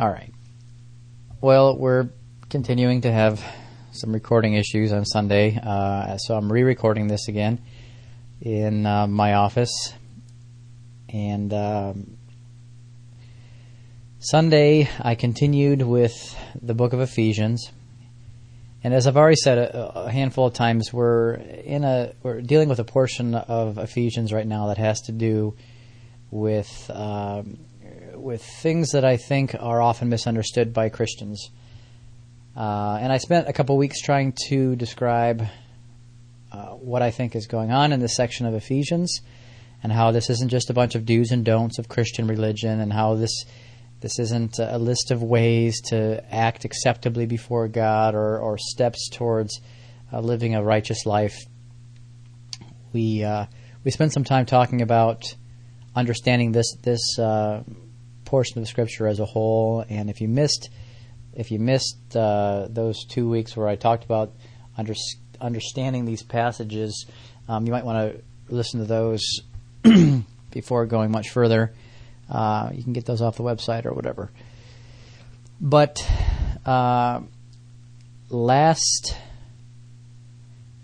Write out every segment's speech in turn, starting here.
All right. Well, we're continuing to have some recording issues on Sunday, uh, so I'm re-recording this again in uh, my office. And um, Sunday, I continued with the book of Ephesians, and as I've already said a, a handful of times, we're in a we're dealing with a portion of Ephesians right now that has to do with um, with things that I think are often misunderstood by Christians. Uh, and I spent a couple weeks trying to describe uh, what I think is going on in this section of Ephesians, and how this isn't just a bunch of do's and don'ts of Christian religion, and how this this isn't a list of ways to act acceptably before God or, or steps towards uh, living a righteous life. We uh, we spent some time talking about understanding this this uh, portion of the scripture as a whole. And if you missed if you missed uh, those two weeks where I talked about under, understanding these passages, um, you might want to listen to those before going much further. Uh, you can get those off the website or whatever. But uh, last,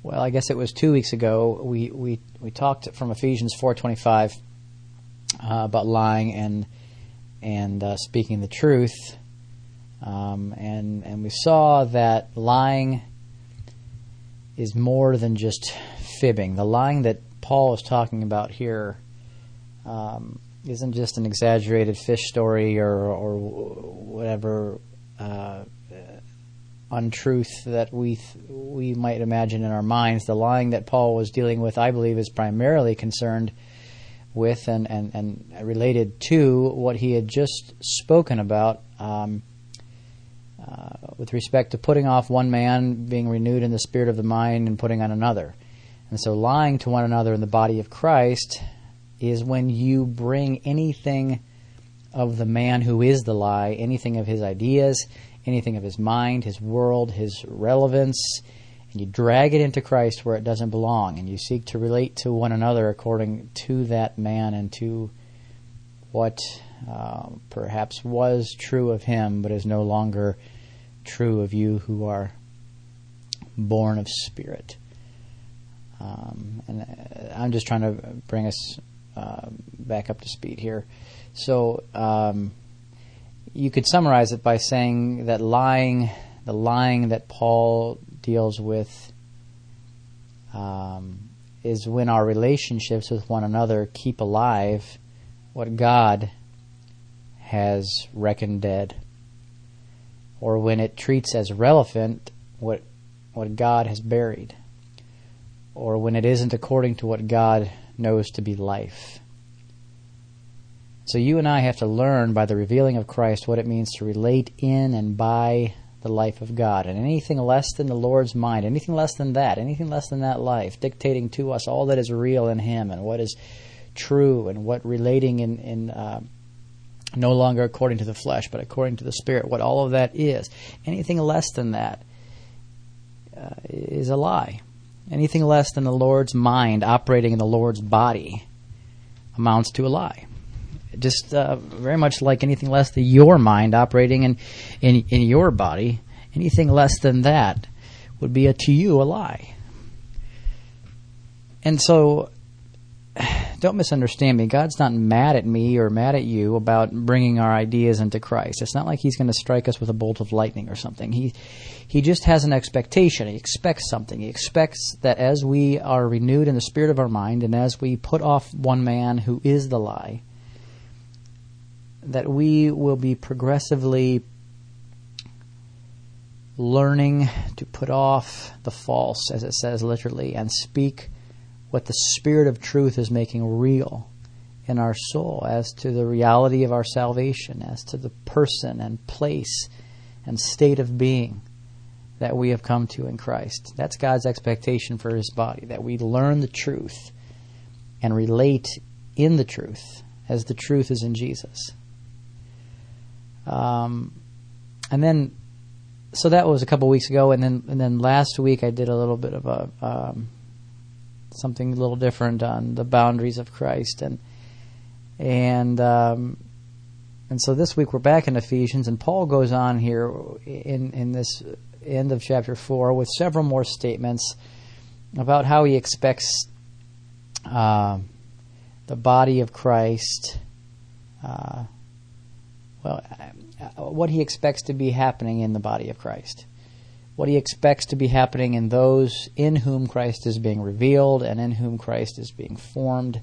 well, I guess it was two weeks ago. We we we talked from Ephesians four twenty five uh, about lying and and uh, speaking the truth, um, and and we saw that lying is more than just fibbing. The lying that Paul is talking about here. Um, isn't just an exaggerated fish story or or whatever uh, untruth that we th- we might imagine in our minds. The lying that Paul was dealing with, I believe, is primarily concerned with and, and, and related to what he had just spoken about um, uh, with respect to putting off one man, being renewed in the spirit of the mind, and putting on another. And so, lying to one another in the body of Christ is when you bring anything of the man who is the lie, anything of his ideas, anything of his mind, his world, his relevance, you drag it into Christ where it doesn't belong, and you seek to relate to one another according to that man and to what uh, perhaps was true of him, but is no longer true of you who are born of spirit. Um, and uh, I'm just trying to bring us uh, back up to speed here. So um, you could summarize it by saying that lying, the lying that Paul deals with, um, is when our relationships with one another keep alive what God has reckoned dead, or when it treats as relevant what what God has buried, or when it isn't according to what God knows to be life. So you and I have to learn by the revealing of Christ what it means to relate in and by the life of God. And anything less than the Lord's mind, anything less than that, anything less than that life, dictating to us all that is real in Him and what is true and what relating in, in uh, no longer according to the flesh, but according to the Spirit, what all of that is. Anything less than that uh, is a lie. Anything less than the Lord's mind operating in the Lord's body amounts to a lie. Just uh, very much like anything less than your mind operating in, in, in your body, anything less than that would be a, to you a lie. And so don't misunderstand me. God's not mad at me or mad at you about bringing our ideas into Christ. It's not like He's going to strike us with a bolt of lightning or something. He, He just has an expectation. He expects something. He expects that as we are renewed in the spirit of our mind and as we put off one man who is the lie, that we will be progressively learning to put off the false, as it says literally, and speak what the Spirit of truth is making real in our soul as to the reality of our salvation, as to the person and place and state of being that we have come to in Christ. That's God's expectation for His body, that we learn the truth and relate in the truth as the truth is in Jesus. Um, and then, so that was a couple weeks ago, and then and then last week I did a little bit of a um, something a little different on the boundaries of Christ and and um, and so this week we're back in Ephesians, and Paul goes on here in in this end of chapter four with several more statements about how he expects uh, the body of Christ. Uh, well, uh, what he expects to be happening in the body of Christ, what he expects to be happening in those in whom Christ is being revealed and in whom Christ is being formed.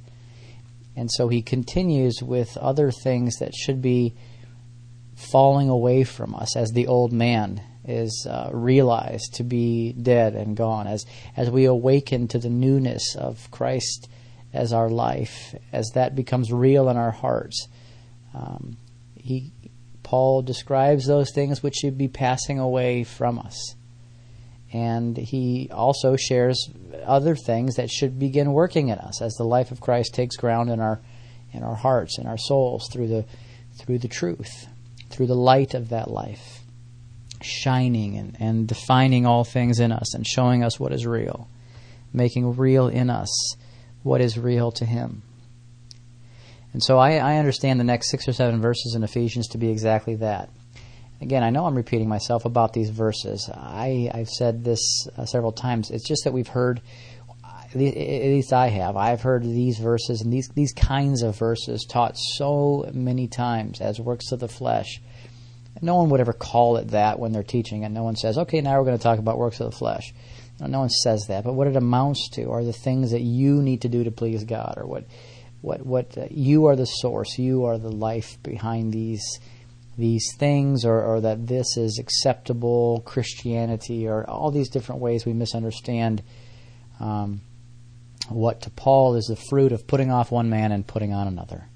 And so he continues with other things that should be falling away from us as the old man is uh, realized to be dead and gone, as, as we awaken to the newness of Christ as our life, as that becomes real in our hearts. Um, he, Paul describes those things which should be passing away from us. And he also shares other things that should begin working in us as the life of Christ takes ground in our in our hearts and our souls through the through the truth, through the light of that life, shining and, and defining all things in us and showing us what is real, making real in us what is real to him. And so I, I understand the next six or seven verses in Ephesians to be exactly that. Again, I know I'm repeating myself about these verses. I, I've said this uh, several times. It's just that we've heard, at least I have, I've heard these verses and these, these kinds of verses taught so many times as works of the flesh. No one would ever call it that when they're teaching it. No one says, okay, now we're going to talk about works of the flesh. No, no one says that. But what it amounts to are the things that you need to do to please God or what what what uh, you are the source, you are the life behind these these things, or, or that this is acceptable Christianity, or all these different ways we misunderstand um, what to Paul is the fruit of putting off one man and putting on another.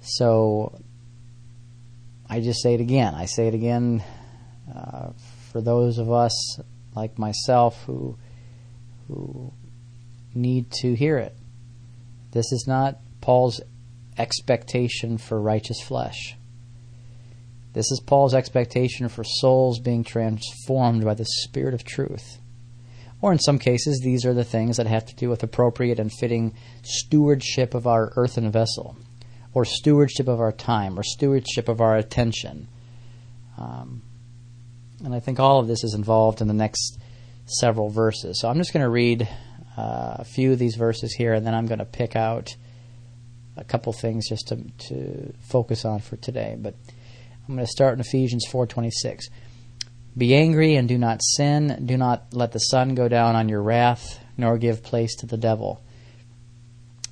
So I just say it again. I say it again uh, for those of us like myself who who need to hear it. This is not Paul's expectation for righteous flesh. This is Paul's expectation for souls being transformed by the Spirit of truth. Or in some cases, these are the things that have to do with appropriate and fitting stewardship of our earthen vessel, or stewardship of our time, or stewardship of our attention. Um, and I think all of this is involved in the next several verses. So I'm just going to read uh, a few of these verses here, and then I'm going to pick out a couple things just to, to focus on for today. But I'm going to start in Ephesians 4:26. Be angry and do not sin. Do not let the sun go down on your wrath, nor give place to the devil.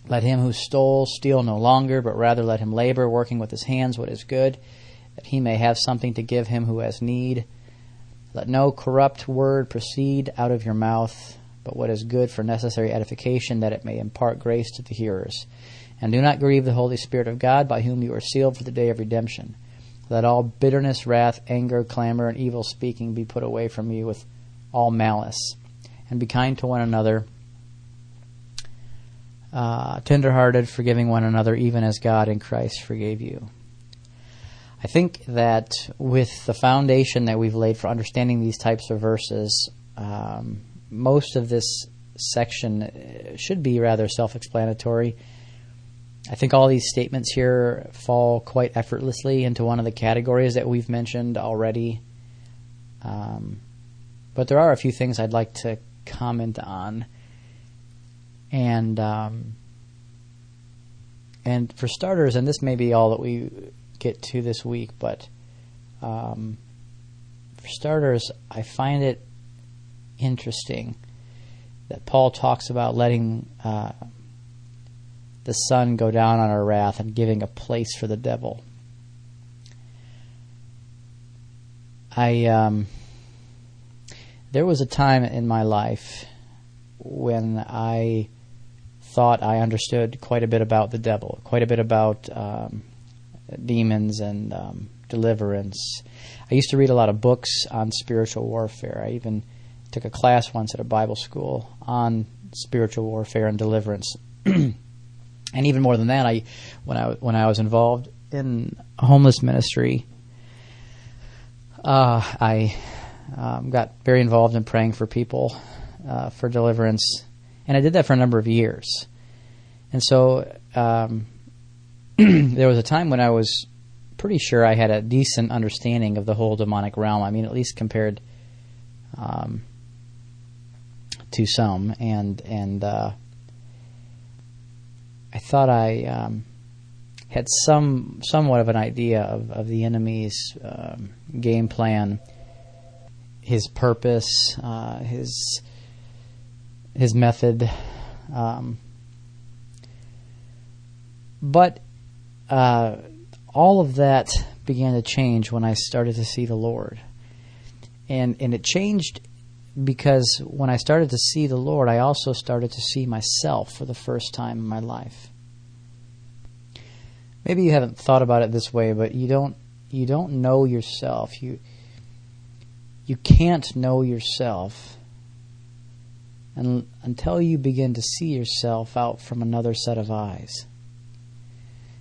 Let him who stole steal no longer, but rather let him labor, working with his hands what is good, that he may have something to give him who has need. Let no corrupt word proceed out of your mouth but what is good for necessary edification, that it may impart grace to the hearers. And do not grieve the Holy Spirit of God, by whom you are sealed for the day of redemption. Let all bitterness, wrath, anger, clamor, and evil speaking be put away from you with all malice. And be kind to one another, uh, tenderhearted, forgiving one another, even as God in Christ forgave you. I think that with the foundation that we've laid for understanding these types of verses, um, most of this section uh, should be rather self explanatory. I think all these statements here fall quite effortlessly into one of the categories that we've mentioned already. Um, but there are a few things I'd like to comment on. And um, and for starters, and this may be all that we get to this week, but um, for starters, I find it interesting that Paul talks about letting uh, the sun go down on our wrath and giving a place for the devil. I um, there was a time in my life when I thought I understood quite a bit about the devil, quite a bit about um, demons and um, deliverance. I used to read a lot of books on spiritual warfare. I even took a class once at a Bible school on spiritual warfare and deliverance. and even more than that, I when I when I was involved in homeless ministry, uh, I um, got very involved in praying for people uh, for deliverance, and I did that for a number of years. And so um, there was a time when I was pretty sure I had a decent understanding of the whole demonic realm. I mean, at least compared um, to some, and and uh, I thought I um, had some somewhat of an idea of, of the enemy's um, game plan, his purpose, uh, his his method. Um, but uh, all of that began to change when I started to see the Lord. And, and it changed because when I started to see the Lord, I also started to see myself for the first time in my life. Maybe you haven't thought about it this way, but you don't you don't know yourself. You you can't know yourself and, until you begin to see yourself out from another set of eyes.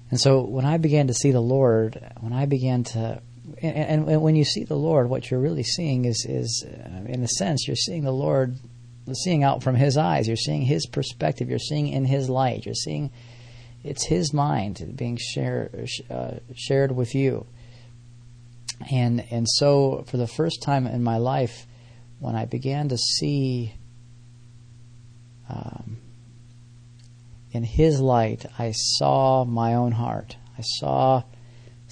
And so when I began to see the Lord, when I began to, and, and when you see the Lord, what you're really seeing is, is uh, in a sense, you're seeing the Lord, seeing out from His eyes. You're seeing His perspective. You're seeing in His light. You're seeing it's His mind being share, uh, shared with you. And and so for the first time in my life, when I began to see um, in His light, I saw my own heart. I saw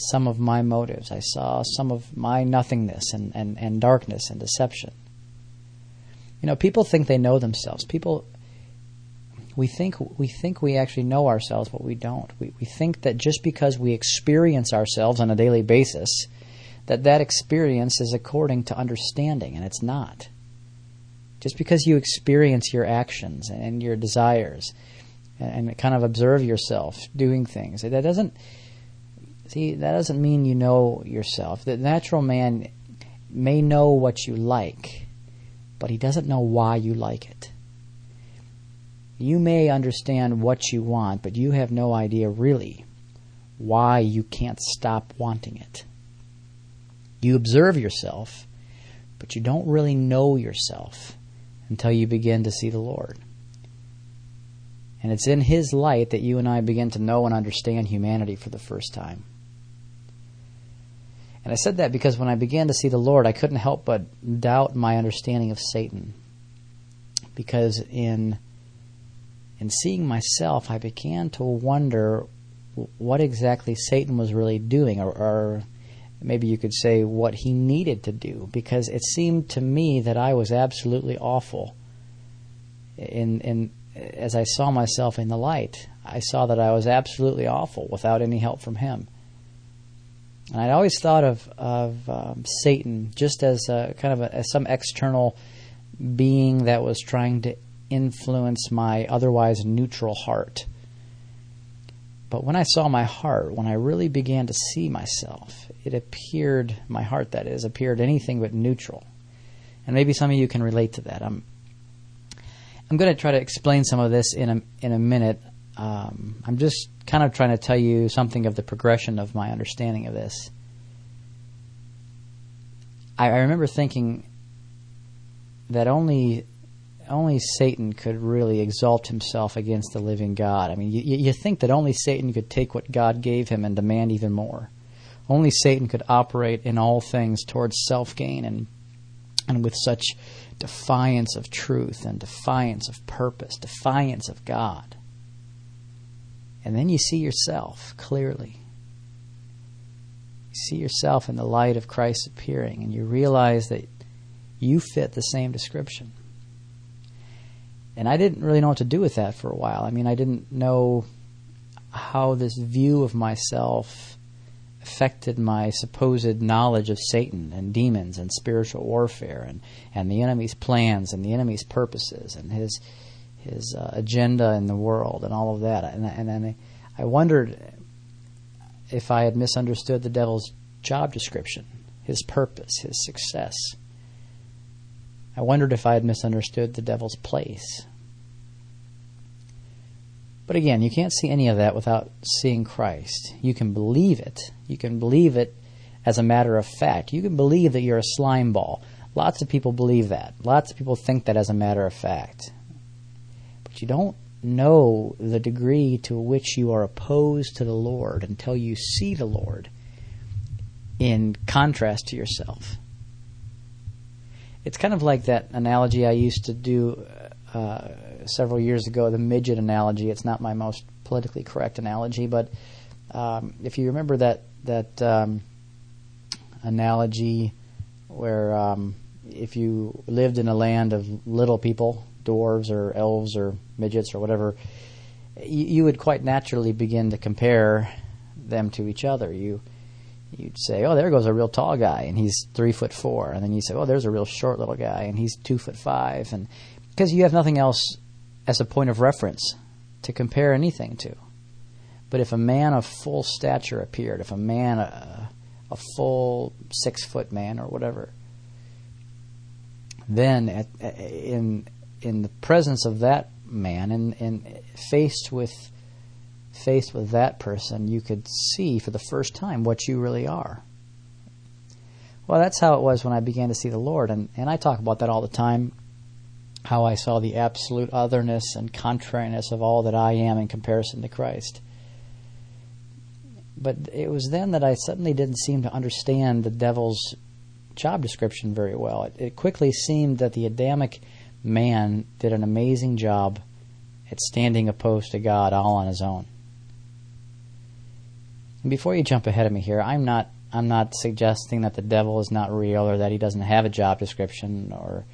some of my motives. I saw some of my nothingness and, and, and darkness and deception. You know, people think they know themselves. People, we think we think we actually know ourselves, but we don't. We, we think that just because we experience ourselves on a daily basis, that that experience is according to understanding, and it's not. Just because you experience your actions and your desires and kind of observe yourself doing things. That doesn't see that doesn't mean you know yourself. The natural man may know what you like, but he doesn't know why you like it. You may understand what you want, but you have no idea really why you can't stop wanting it. You observe yourself, but you don't really know yourself until you begin to see the Lord. And it's in His light that you and I begin to know and understand humanity for the first time. And I said that because when I began to see the Lord, I couldn't help but doubt my understanding of Satan. Because in in seeing myself, I began to wonder what exactly Satan was really doing, or, or maybe you could say what he needed to do, because it seemed to me that I was absolutely awful in in as I saw myself in the light, I saw that I was absolutely awful without any help from him. And I'd always thought of of um, Satan just as a, kind of a, as some external being that was trying to influence my otherwise neutral heart. But when I saw my heart, when I really began to see myself, it appeared, my heart that is, appeared anything but neutral. And maybe some of you can relate to that. I'm I'm going to try to explain some of this in a in a minute. Um, I'm just kind of trying to tell you something of the progression of my understanding of this. I, I remember thinking that only only Satan could really exalt himself against the living God. I mean, you, you think that only Satan could take what God gave him and demand even more. Only Satan could operate in all things towards self gain and and with such defiance of truth and defiance of purpose, defiance of God. And then you see yourself clearly. You see yourself in the light of Christ appearing, and you realize that you fit the same description. And I didn't really know what to do with that for a while. I mean, I didn't know how this view of myself affected my supposed knowledge of Satan and demons and spiritual warfare and, and the enemy's plans and the enemy's purposes and his his uh, agenda in the world and all of that. And, and, and I wondered if I had misunderstood the devil's job description, his purpose, his success. I wondered if I had misunderstood the devil's place. But again, you can't see any of that without seeing Christ. You can believe it. You can believe it as a matter of fact. You can believe that you're a slime ball. Lots of people believe that. Lots of people think that as a matter of fact. You don't know the degree to which you are opposed to the Lord until you see the Lord in contrast to yourself. It's kind of like that analogy I used to do uh, several years ago, the midget analogy. It's not my most politically correct analogy, but um, if you remember that that um, analogy where um, if you lived in a land of little people, dwarves or elves or midgets or whatever, you, you would quite naturally begin to compare them to each other. You you'd say, "Oh, there goes a real tall guy, and he's three foot four. and then you say, "Oh, there's a real short little guy, and he's two foot five. and because you have nothing else as a point of reference to compare anything to. But if a man of full stature appeared, if a man, a, a full six foot man or whatever, then at, uh, in in the presence of that man and, and faced with faced with that person, you could see for the first time what you really are. Well, that's how it was when I began to see the Lord, and, and I talk about that all the time. How I saw the absolute otherness and contrariness of all that I am in comparison to Christ. But it was then that I suddenly didn't seem to understand the devil's job description very well. It, it quickly seemed that the Adamic man did an amazing job at standing opposed to God all on his own. And before you jump ahead of me here, I'm not I'm not suggesting that the devil is not real or that he doesn't have a job description or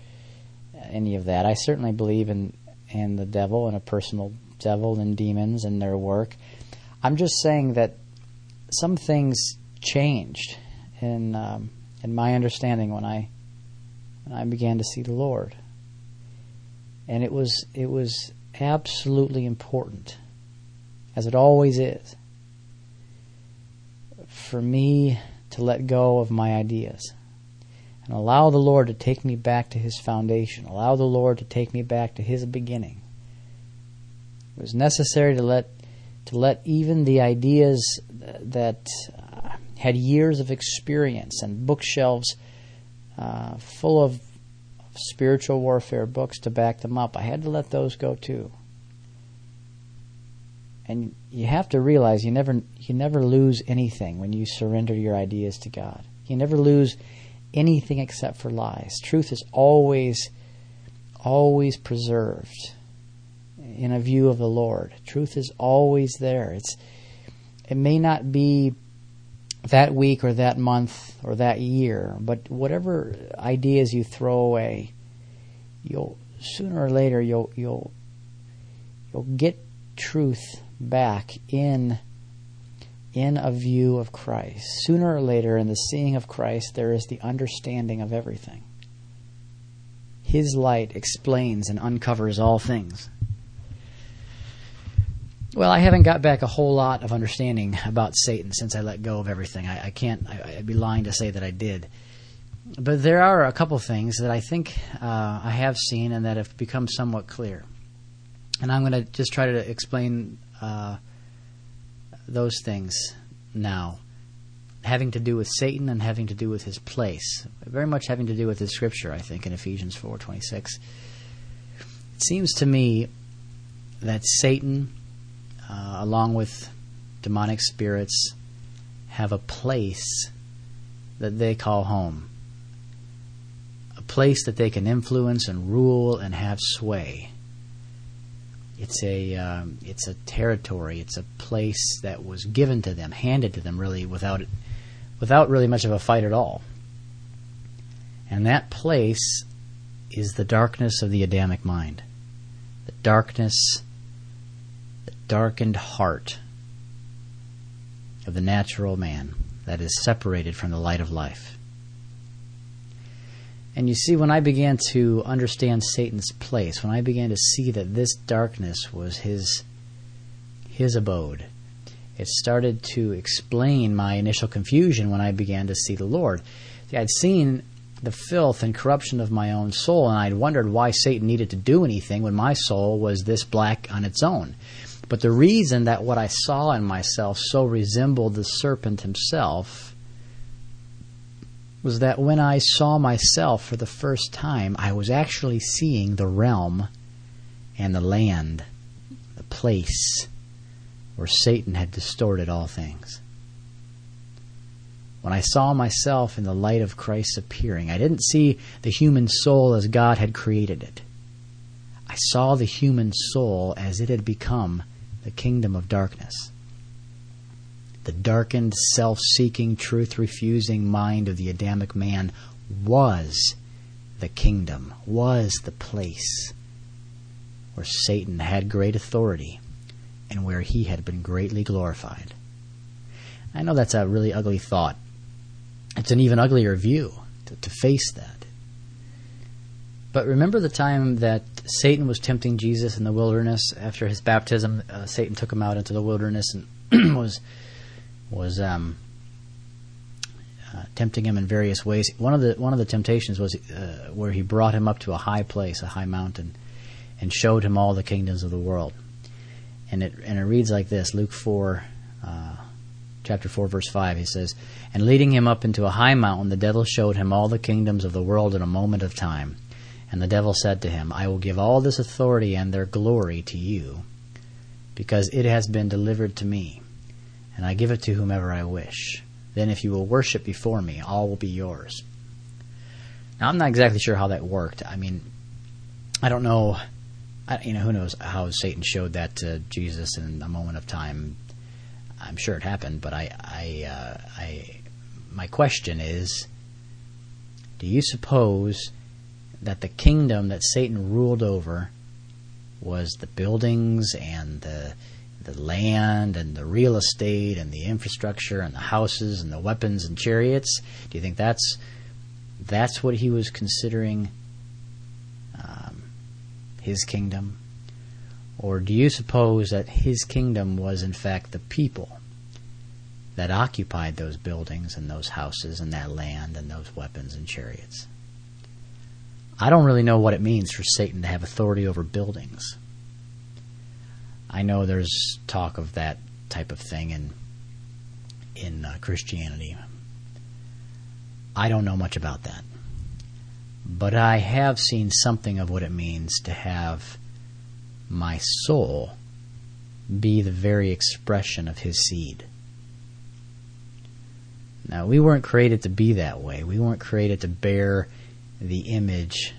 any of that. I certainly believe in in the devil and a personal devil and demons and their work. I'm just saying that some things changed in um, in my understanding when I when I began to see the Lord, and it was it was absolutely important, as it always is, for me to let go of my ideas and allow the Lord to take me back to His foundation, allow the Lord to take me back to His beginning. It was necessary to let to let even the ideas that uh, had years of experience and bookshelves uh, full of spiritual warfare books to back them up. I had to let those go too. And you have to realize you never you never lose anything when you surrender your ideas to God. You never lose anything except for lies. Truth is always always preserved in a view of the Lord. Truth is always there. It's it may not be that week or that month or that year, but whatever ideas you throw away, you'll sooner or later you'll you'll you'll get truth back in in a view of Christ. Sooner or later in the seeing of Christ there is the understanding of everything. His light explains and uncovers all things. Well, I haven't got back a whole lot of understanding about Satan since I let go of everything. I, I can't. I, would be lying to say that I did. But there are a couple things that I think uh, I have seen and that have become somewhat clear. And I'm going to just try to explain uh, those things now, having to do with Satan and having to do with his place. Very much having to do with his scripture, I think, in Ephesians 4:26. It seems to me that Satan uh, along with demonic spirits, have a place that they call home. A place that they can influence and rule and have sway. It's a um, it's a territory. It's a place that was given to them, handed to them, really without without really much of a fight at all. And that place is the darkness of the Adamic mind, the darkness darkened heart of the natural man that is separated from the light of life. And you see, when I began to understand Satan's place, when I began to see that this darkness was his, his abode, it started to explain my initial confusion when I began to see the Lord. See, I'd seen the filth and corruption of my own soul, and I'd wondered why Satan needed to do anything when my soul was this black on its own. But the reason that what I saw in myself so resembled the serpent himself was that when I saw myself for the first time, I was actually seeing the realm and the land, the place where Satan had distorted all things. when I saw myself in the light of Christ's appearing, I didn't see the human soul as God had created it. I saw the human soul as it had become the kingdom of darkness. The darkened, self seeking, truth refusing mind of the Adamic man was the kingdom, was the place where Satan had great authority and where he had been greatly glorified. I know that's a really ugly thought. It's an even uglier view to, to face that. But remember the time that Satan was tempting Jesus in the wilderness after his baptism. Uh, Satan took him out into the wilderness and was was um, uh, tempting him in various ways. One of the one of the temptations was uh, where he brought him up to a high place, a high mountain, and showed him all the kingdoms of the world. And it and it reads like this: Luke four, uh, chapter four, verse five. He says, "And leading him up into a high mountain, the devil showed him all the kingdoms of the world in a moment of time." And the devil said to him, I will give all this authority and their glory to you, because it has been delivered to me, and I give it to whomever I wish. Then if you will worship before me, all will be yours. Now, I'm not exactly sure how that worked. I mean, I don't know. I, you know, who knows how Satan showed that to Jesus in a moment of time. I'm sure it happened, but I, I, uh, I, my question is, do you suppose that the kingdom that Satan ruled over was the buildings and the the land and the real estate and the infrastructure and the houses and the weapons and chariots? Do you think that's that's what he was considering um, his kingdom? Or do you suppose that his kingdom was in fact the people that occupied those buildings and those houses and that land and those weapons and chariots? I don't really know what it means for Satan to have authority over buildings. I know there's talk of that type of thing in in uh, Christianity. I don't know much about that. But I have seen something of what it means to have my soul be the very expression of his seed. Now, we weren't created to be that way. We weren't created to bear the image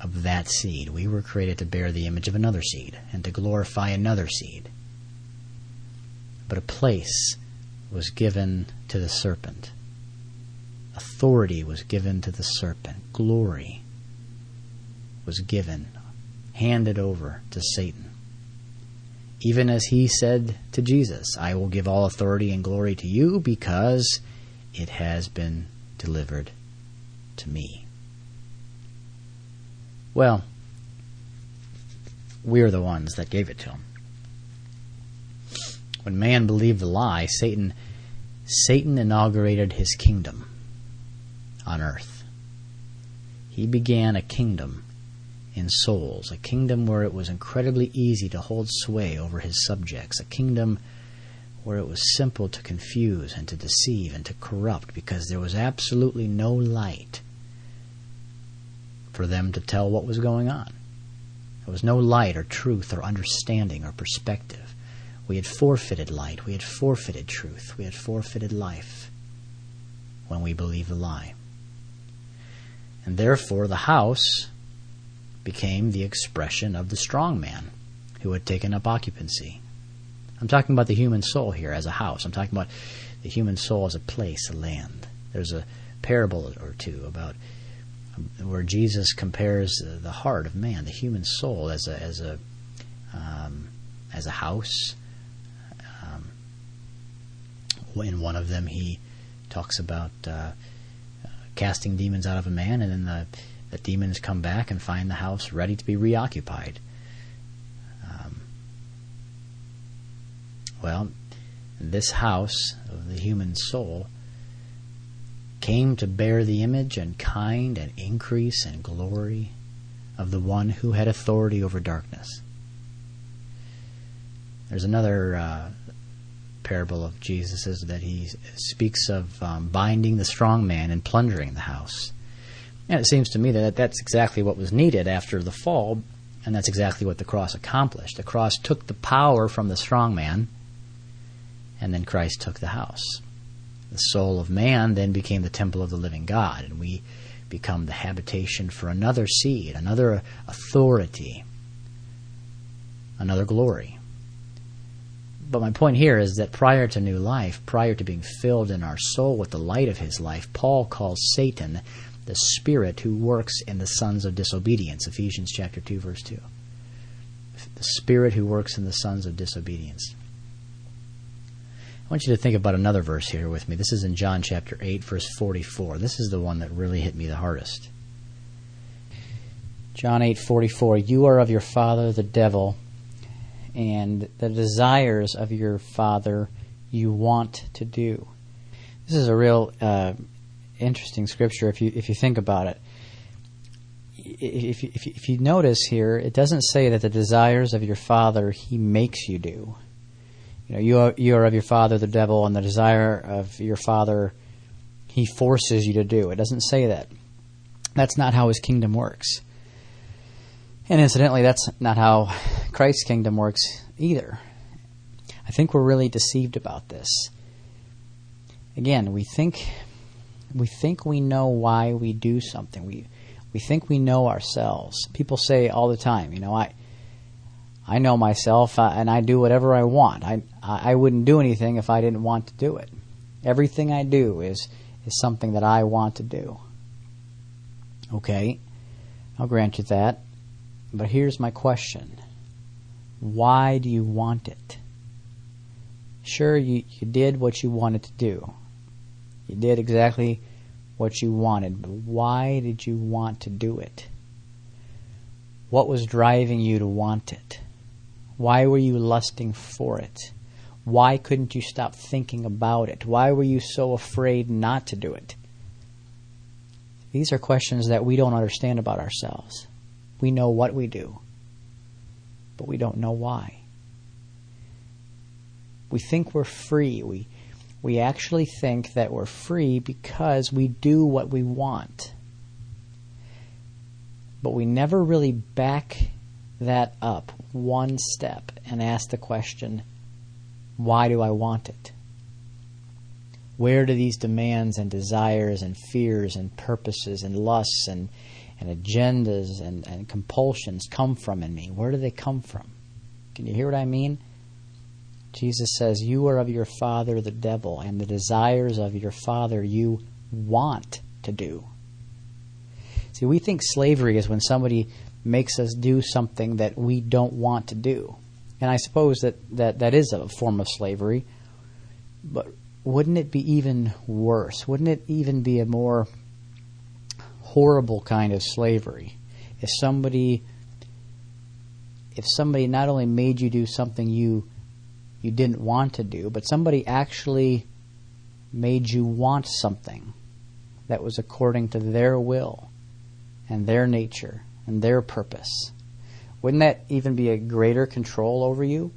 of that seed. We were created to bear the image of another seed and to glorify another seed. But a place was given to the serpent. Authority was given to the serpent. Glory was given, handed over to Satan. Even as he said to Jesus, I will give all authority and glory to you because it has been delivered to me. Well, we're the ones that gave it to him. When man believed the lie, Satan Satan inaugurated his kingdom on earth. He began a kingdom in souls, a kingdom where it was incredibly easy to hold sway over his subjects, a kingdom where it was simple to confuse and to deceive and to corrupt because there was absolutely no light for them to tell what was going on. There was no light or truth or understanding or perspective. We had forfeited light. We had forfeited truth. We had forfeited life when we believed the lie. And therefore, the house became the expression of the strong man who had taken up occupancy. I'm talking about the human soul here as a house. I'm talking about the human soul as a place, a land. There's a parable or two about where Jesus compares the heart of man, the human soul, as a as a um, as a house. Um, in one of them, he talks about uh, casting demons out of a man, and then the, the demons come back and find the house ready to be reoccupied. Um, well, this house of the human soul came to bear the image and kind and increase and glory of the one who had authority over darkness. There's another uh, parable of Jesus that he speaks of um, binding the strong man and plundering the house. And it seems to me that that's exactly what was needed after the fall, and that's exactly what the cross accomplished. The cross took the power from the strong man, and then Christ took the house. The soul of man then became the temple of the living God, and we become the habitation for another seed, another authority, another glory. But my point here is that prior to new life, prior to being filled in our soul with the light of his life, Paul calls Satan the spirit who works in the sons of disobedience. Ephesians chapter 2 verse 2. The spirit who works in the sons of disobedience. I want you to think about another verse here with me. This is in John chapter 8 verse 44. This is the one that really hit me the hardest. John 8:44 You are of your father the devil and the desires of your father you want to do. This is a real uh, interesting scripture if you if you think about it. If if if you notice here, it doesn't say that the desires of your father he makes you do. You know, you are, you are of your father the devil, and the desire of your father he forces you to do. It doesn't say that. That's not how his kingdom works. And incidentally, that's not how Christ's kingdom works either. I think we're really deceived about this. Again, we think we think we know why we do something. We we think we know ourselves. People say all the time, you know, I I know myself uh, and I do whatever I want. I I wouldn't do anything if I didn't want to do it. Everything I do is is something that I want to do. Okay, I'll grant you that. But here's my question Why do you want it? Sure, you, you did what you wanted to do. You did exactly what you wanted, but why did you want to do it? What was driving you to want it? Why were you lusting for it? Why couldn't you stop thinking about it? Why were you so afraid not to do it? These are questions that we don't understand about ourselves. We know what we do, but we don't know why. We think we're free. We, we actually think that we're free because we do what we want. But we never really back that up one step and ask the question why do I want it? Where do these demands and desires and fears and purposes and lusts and and agendas and, and compulsions come from in me? Where do they come from? Can you hear what I mean? Jesus says, You are of your father, the devil, and the desires of your father you want to do. See, we think slavery is when somebody makes us do something that we don't want to do. And I suppose that, that, that is a form of slavery. But wouldn't it be even worse? Wouldn't it even be a more horrible kind of slavery. If somebody if somebody not only made you do something you you didn't want to do, but somebody actually made you want something that was according to their will and their nature and their purpose. Wouldn't that even be a greater control over you?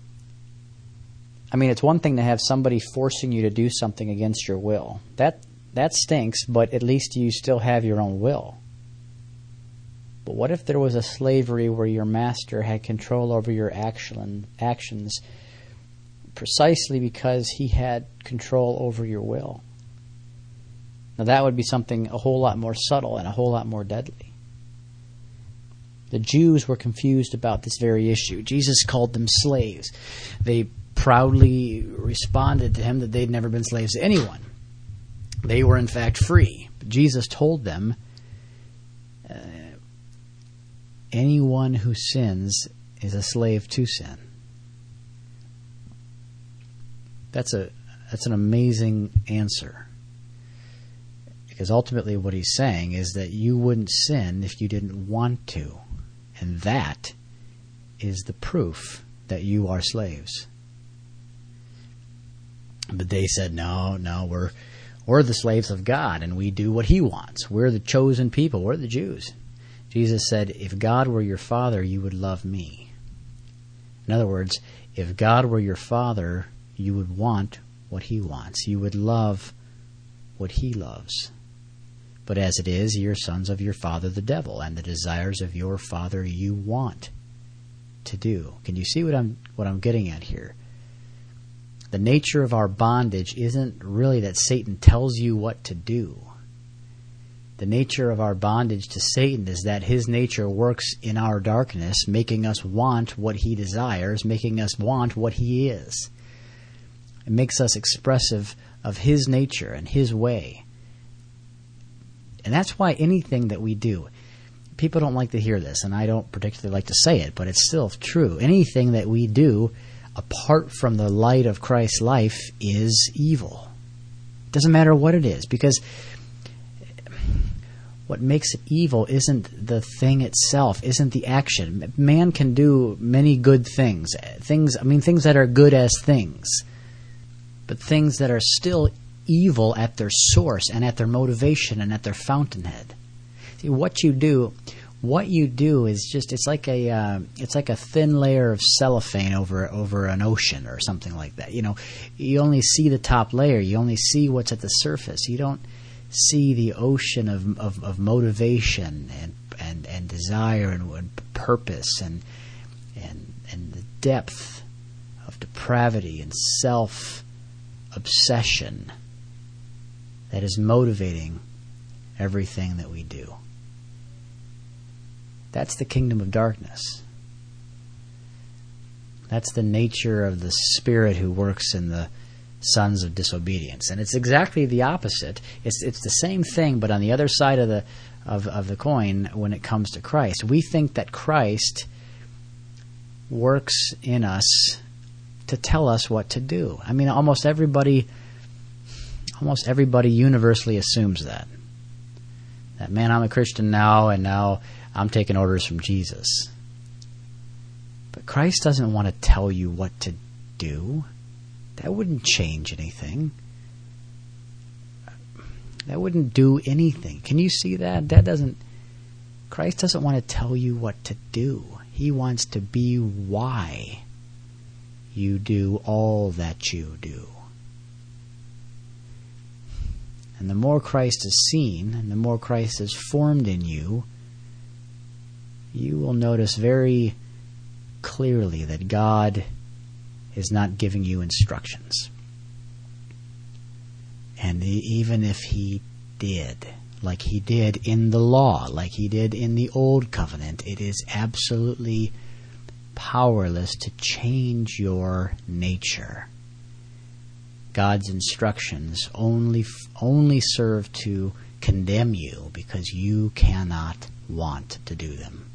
I mean, it's one thing to have somebody forcing you to do something against your will. That that stinks, but at least you still have your own will. But what if there was a slavery where your master had control over your action, actions precisely because he had control over your will? Now, that would be something a whole lot more subtle and a whole lot more deadly. The Jews were confused about this very issue. Jesus called them slaves. They proudly responded to him that they'd never been slaves to anyone. They were, in fact, free. But Jesus told them uh, anyone who sins is a slave to sin. That's a that's an amazing answer. Because ultimately what he's saying is that you wouldn't sin if you didn't want to. And that is the proof that you are slaves. But they said, no, no, we're we're the slaves of God and we do what he wants. We're the chosen people. We're the Jews. Jesus said, If God were your father, you would love me. In other words, if God were your father, you would want what he wants. You would love what he loves. But as it is, you're sons of your father the devil, and the desires of your father you want to do. Can you see what I'm what I'm getting at here? the nature of our bondage isn't really that Satan tells you what to do. The nature of our bondage to Satan is that his nature works in our darkness, making us want what he desires, making us want what he is. It makes us expressive of his nature and his way. And that's why anything that we do, people don't like to hear this, and I don't particularly like to say it, but it's still true. Anything that we do apart from the light of Christ's life is evil. Doesn't matter what it is, because what makes it evil isn't the thing itself, isn't the action. Man can do many good things. Things I mean things that are good as things. But things that are still evil at their source and at their motivation and at their fountainhead. See what you do what you do is just it's like a uh, it's like a thin layer of cellophane over over an ocean or something like that. You know, you only see the top layer. You only see what's at the surface. You don't see the ocean of of, of motivation and and and desire and, and purpose and and and the depth of depravity and self obsession that is motivating everything that we do. That's the kingdom of darkness. That's the nature of the spirit who works in the sons of disobedience. And it's exactly the opposite. It's it's the same thing, but on the other side of the of, of the coin when it comes to Christ. We think that Christ works in us to tell us what to do. I mean almost everybody almost everybody universally assumes that. That man, I'm a Christian now and now I'm taking orders from Jesus. But Christ doesn't want to tell you what to do. That wouldn't change anything. That wouldn't do anything. Can you see that? That doesn't. Christ doesn't want to tell you what to do. He wants to be why you do all that you do. And the more Christ is seen, and the more Christ is formed in you, you will notice very clearly that God is not giving you instructions. And even if He did, like He did in the law, like He did in the Old Covenant, it is absolutely powerless to change your nature. God's instructions only only serve to condemn you because you cannot want to do them.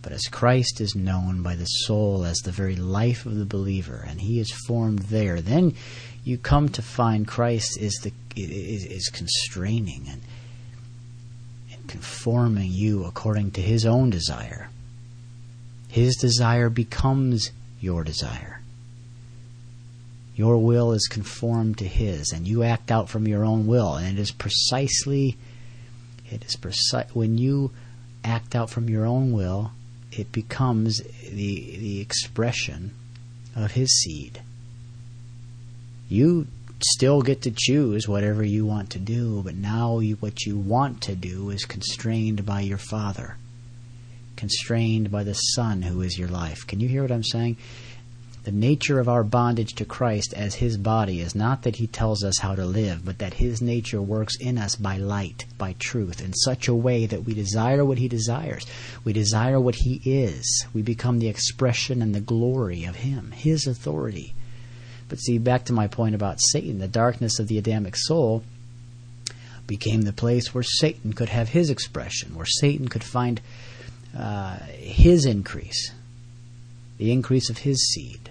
But as Christ is known by the soul as the very life of the believer, and he is formed there, then you come to find Christ is the is, is constraining and and conforming you according to his own desire. His desire becomes your desire. Your will is conformed to his, and you act out from your own will, and it is precisely it is precise when you act out from your own will it becomes the the expression of his seed. You still get to choose whatever you want to do, but now you, what you want to do is constrained by your Father, constrained by the Son who is your life. Can you hear what I'm saying? The nature of our bondage to Christ as His body is not that He tells us how to live, but that His nature works in us by light, by truth, in such a way that we desire what He desires. We desire what He is. We become the expression and the glory of Him, His authority. But see, back to my point about Satan, the darkness of the Adamic soul became the place where Satan could have his expression, where Satan could find uh, his increase, the increase of his seed.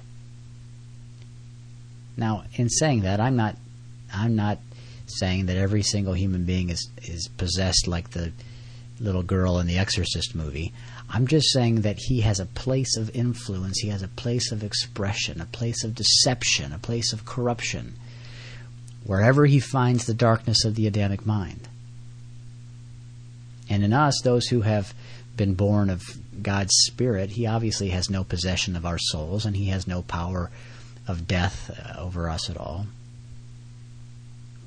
Now, in saying that, I'm not I'm not saying that every single human being is is possessed like the little girl in the Exorcist movie. I'm just saying that he has a place of influence, he has a place of expression, a place of deception, a place of corruption, wherever he finds the darkness of the Adamic mind. And in us, those who have been born of God's Spirit, he obviously has no possession of our souls and he has no power of death uh, over us at all.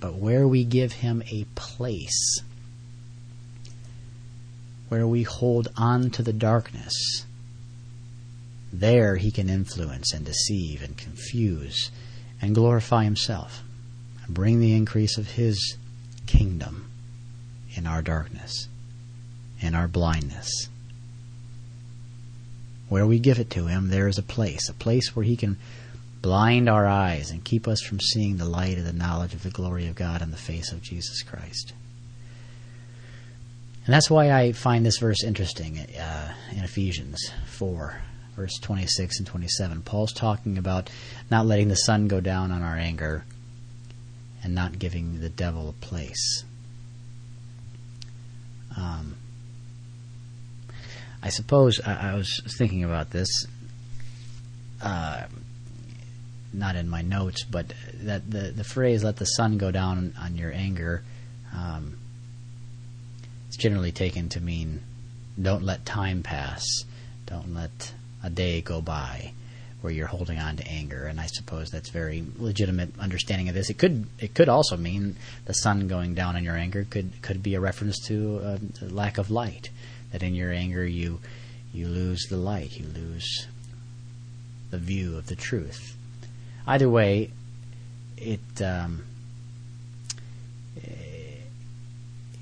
But where we give him a place, where we hold on to the darkness, There he can influence and deceive and confuse and glorify himself and bring the increase of his kingdom in our darkness, in our blindness. Where we give it to him, there is a place, a place where he can blind our eyes and keep us from seeing the light of the knowledge of the glory of God in the face of Jesus Christ. And that's why I find this verse interesting uh, in Ephesians 4, verse 26 and 27. Paul's talking about not letting the sun go down on our anger and not giving the devil a place. Um, I suppose I, I, was thinking about this, uh, not in my notes, but that the, the phrase "let the sun go down on your anger." Um, it's generally taken to mean don't let time pass, don't let a day go by where you're holding on to anger, and I suppose that's very legitimate understanding of this. It could it could also mean the sun going down on your anger could could be a reference to a uh, lack of light. That in your anger you you lose the light, you lose the view of the truth. Either way, it um, it,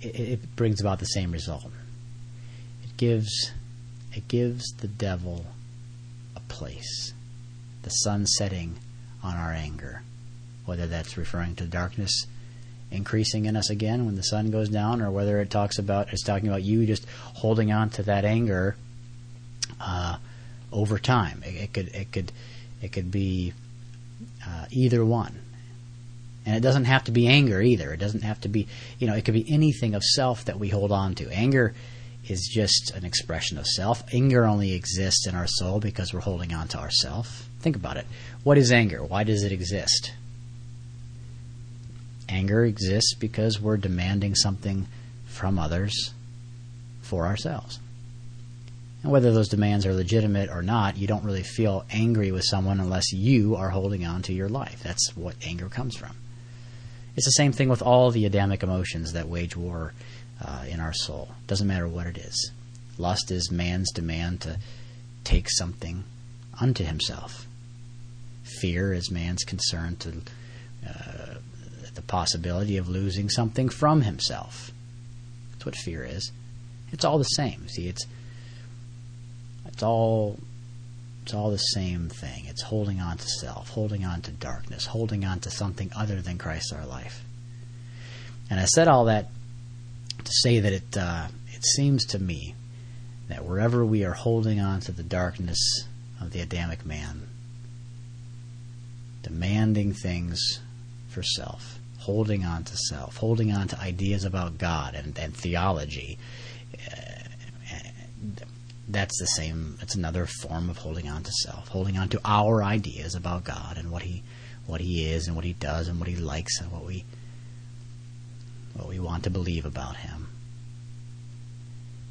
it brings about the same result. It gives it gives the devil a place. The sun setting on our anger, whether that's referring to darkness increasing in us again when the sun goes down, or whether it talks about it's talking about you just holding on to that anger uh, over time. It, it, could it could it could be uh, either one. And it doesn't have to be anger either. It doesn't have to be, you know, it could be anything of self that we hold on to. Anger is just an expression of self. Anger only exists in our soul because we're holding on to ourself. Think about it. What is anger? Why does it exist? Anger exists because we're demanding something from others for ourselves. And whether those demands are legitimate or not, you don't really feel angry with someone unless you are holding on to your life. That's what anger comes from. It's the same thing with all the Adamic emotions that wage war uh, in our soul. Doesn't matter what it is. Lust is man's demand to take something unto himself. Fear is man's concern to uh, the possibility of losing something from himself. That's what fear is. It's all the same. See, it's it's all it's all the same thing. It's holding on to self, holding on to darkness, holding on to something other than Christ our life. And I said all that to say that it uh, it seems to me that wherever we are holding on to the darkness of the Adamic man, demanding things for self, holding on to self, holding on to ideas about God and, and theology, uh, that's the same. It's another form of holding on to self, holding on to our ideas about God and what He, what He is and what He does and what He likes and what we, what we want to believe about Him.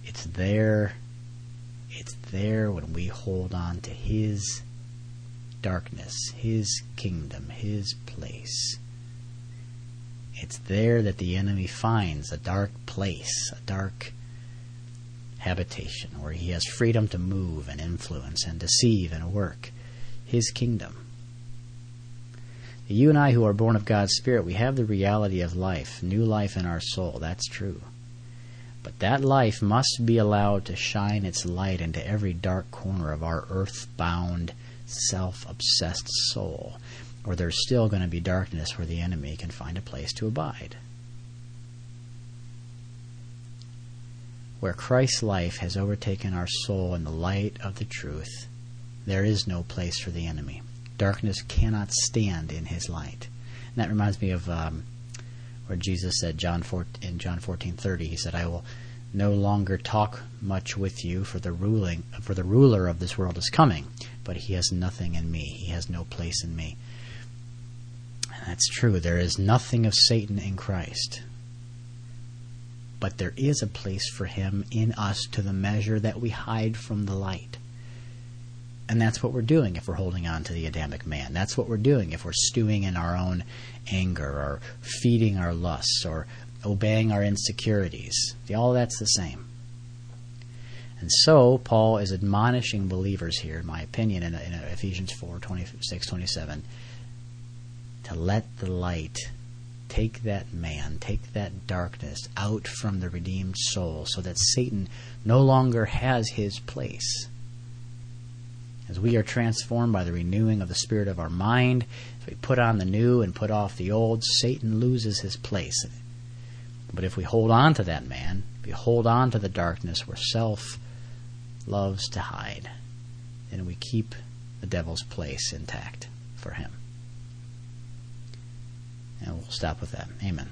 It's there. It's there when we hold on to His darkness, His kingdom, His place. It's there that the enemy finds a dark place, a dark habitation, where he has freedom to move and influence and deceive and work his kingdom. You and I, who are born of God's Spirit, we have the reality of life, new life in our soul. That's true. But that life must be allowed to shine its light into every dark corner of our earth bound, self obsessed soul, or there's still going to be darkness where the enemy can find a place to abide. Where Christ's life has overtaken our soul in the light of the truth, there is no place for the enemy. Darkness cannot stand in his light. And that reminds me of um, where Jesus said John 4, in John 14:30 he said I will no longer talk much with you for the ruling for the ruler of this world is coming but he has nothing in me he has no place in me and that's true there is nothing of Satan in Christ but there is a place for him in us to the measure that we hide from the light. And that's what we're doing if we're holding on to the Adamic man. That's what we're doing if we're stewing in our own anger or feeding our lusts or obeying our insecurities. All that's the same. And so, Paul is admonishing believers here, in my opinion, in, in Ephesians 4 26, 27, to let the light take that man, take that darkness out from the redeemed soul so that Satan no longer has his place. As we are transformed by the renewing of the spirit of our mind, if we put on the new and put off the old, Satan loses his place. But if we hold on to that man, if we hold on to the darkness where self loves to hide, then we keep the devil's place intact for him. And we'll stop with that. Amen.